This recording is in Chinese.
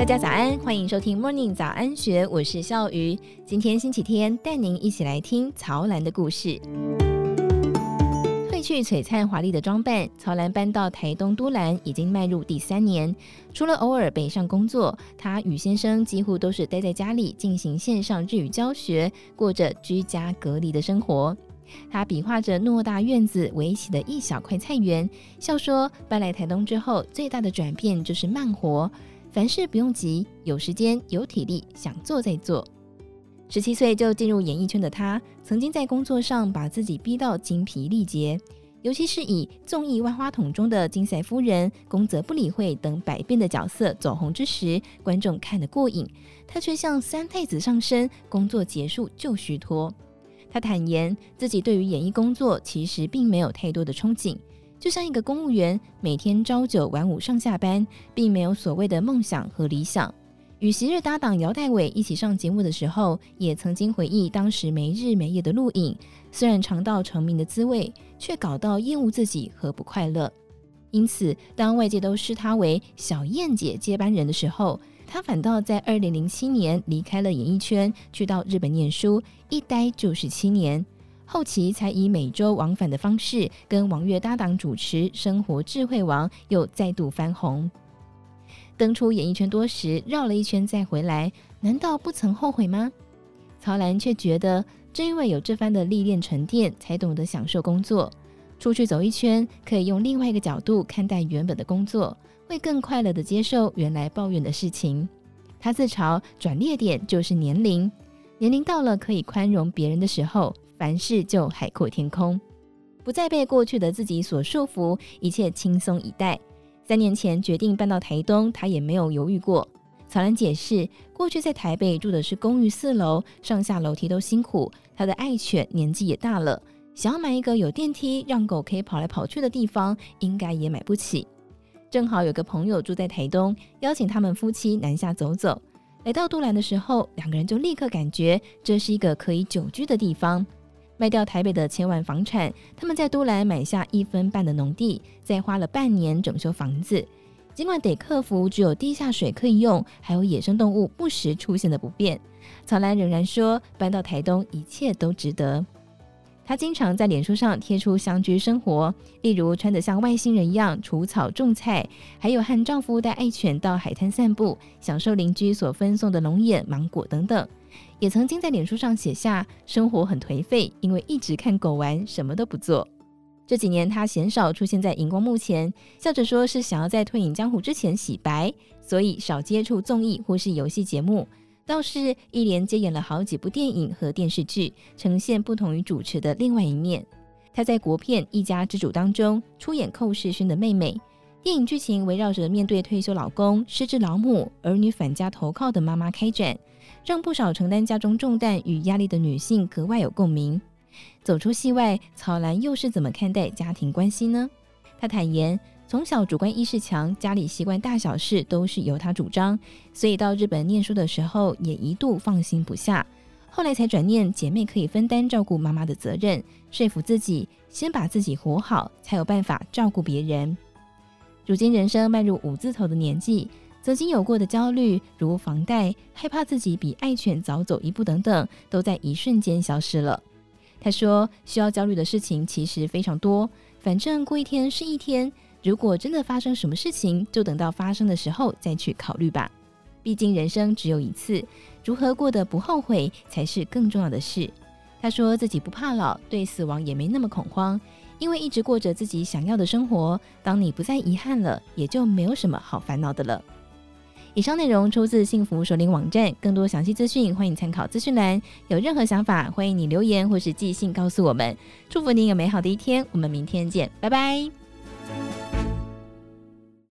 大家早安，欢迎收听 Morning 早安学，我是笑鱼。今天星期天，带您一起来听曹兰的故事。褪去璀璨华丽的装扮，曹兰搬到台东都兰已经迈入第三年。除了偶尔北上工作，她与先生几乎都是待在家里进行线上日语教学，过着居家隔离的生活。她比划着偌大院子围起的一小块菜园，笑说搬来台东之后，最大的转变就是慢活。凡事不用急，有时间有体力，想做再做。十七岁就进入演艺圈的她，曾经在工作上把自己逼到精疲力竭，尤其是以综艺《万花筒》中的金赛夫人、宫泽不理会等百变的角色走红之时，观众看得过瘾，她却像三太子上身，工作结束就虚脱。她坦言自己对于演艺工作其实并没有太多的憧憬。就像一个公务员，每天朝九晚五上下班，并没有所谓的梦想和理想。与昔日搭档姚代伟一起上节目的时候，也曾经回忆当时没日没夜的录影，虽然尝到成名的滋味，却搞到厌恶自己和不快乐。因此，当外界都视她为小燕姐接班人的时候，她反倒在二零零七年离开了演艺圈，去到日本念书，一待就是七年。后期才以每周往返的方式跟王月搭档主持《生活智慧王》，又再度翻红。登出演艺圈多时，绕了一圈再回来，难道不曾后悔吗？曹兰却觉得，正因为有这番的历练沉淀，才懂得享受工作。出去走一圈，可以用另外一个角度看待原本的工作，会更快乐地接受原来抱怨的事情。他自嘲，转捩点就是年龄，年龄到了可以宽容别人的时候。凡事就海阔天空，不再被过去的自己所束缚，一切轻松以待。三年前决定搬到台东，他也没有犹豫过。曹兰解释，过去在台北住的是公寓四楼，上下楼梯都辛苦。他的爱犬年纪也大了，想要买一个有电梯，让狗可以跑来跑去的地方，应该也买不起。正好有个朋友住在台东，邀请他们夫妻南下走走。来到都兰的时候，两个人就立刻感觉这是一个可以久居的地方。卖掉台北的千万房产，他们在都兰买下一分半的农地，再花了半年整修房子。尽管得克服只有地下水可以用，还有野生动物不时出现的不便，曹兰仍然说搬到台东一切都值得。他经常在脸书上贴出乡居生活，例如穿得像外星人一样除草种菜，还有和丈夫带爱犬到海滩散步，享受邻居所分送的龙眼、芒果等等。也曾经在脸书上写下生活很颓废，因为一直看狗玩，什么都不做。这几年他鲜少出现在荧光幕前，笑着说是想要在退隐江湖之前洗白，所以少接触综艺或是游戏节目。倒是一连接演了好几部电影和电视剧，呈现不同于主持的另外一面。他在国片《一家之主》当中出演寇世勋的妹妹。电影剧情围绕着面对退休老公、失智老母、儿女返家投靠的妈妈开展。让不少承担家中重担与压力的女性格外有共鸣。走出戏外，曹兰又是怎么看待家庭关系呢？她坦言，从小主观意识强，家里习惯大小事都是由他主张，所以到日本念书的时候也一度放心不下。后来才转念，姐妹可以分担照顾妈妈的责任，说服自己先把自己活好，才有办法照顾别人。如今人生迈入五字头的年纪。曾经有过的焦虑，如房贷、害怕自己比爱犬早走一步等等，都在一瞬间消失了。他说：“需要焦虑的事情其实非常多，反正过一天是一天。如果真的发生什么事情，就等到发生的时候再去考虑吧。毕竟人生只有一次，如何过得不后悔才是更重要的事。”他说自己不怕老，对死亡也没那么恐慌，因为一直过着自己想要的生活。当你不再遗憾了，也就没有什么好烦恼的了。以上内容出自幸福首领网站，更多详细资讯欢迎参考资讯栏。有任何想法，欢迎你留言或是寄信告诉我们。祝福您有美好的一天，我们明天见，拜拜。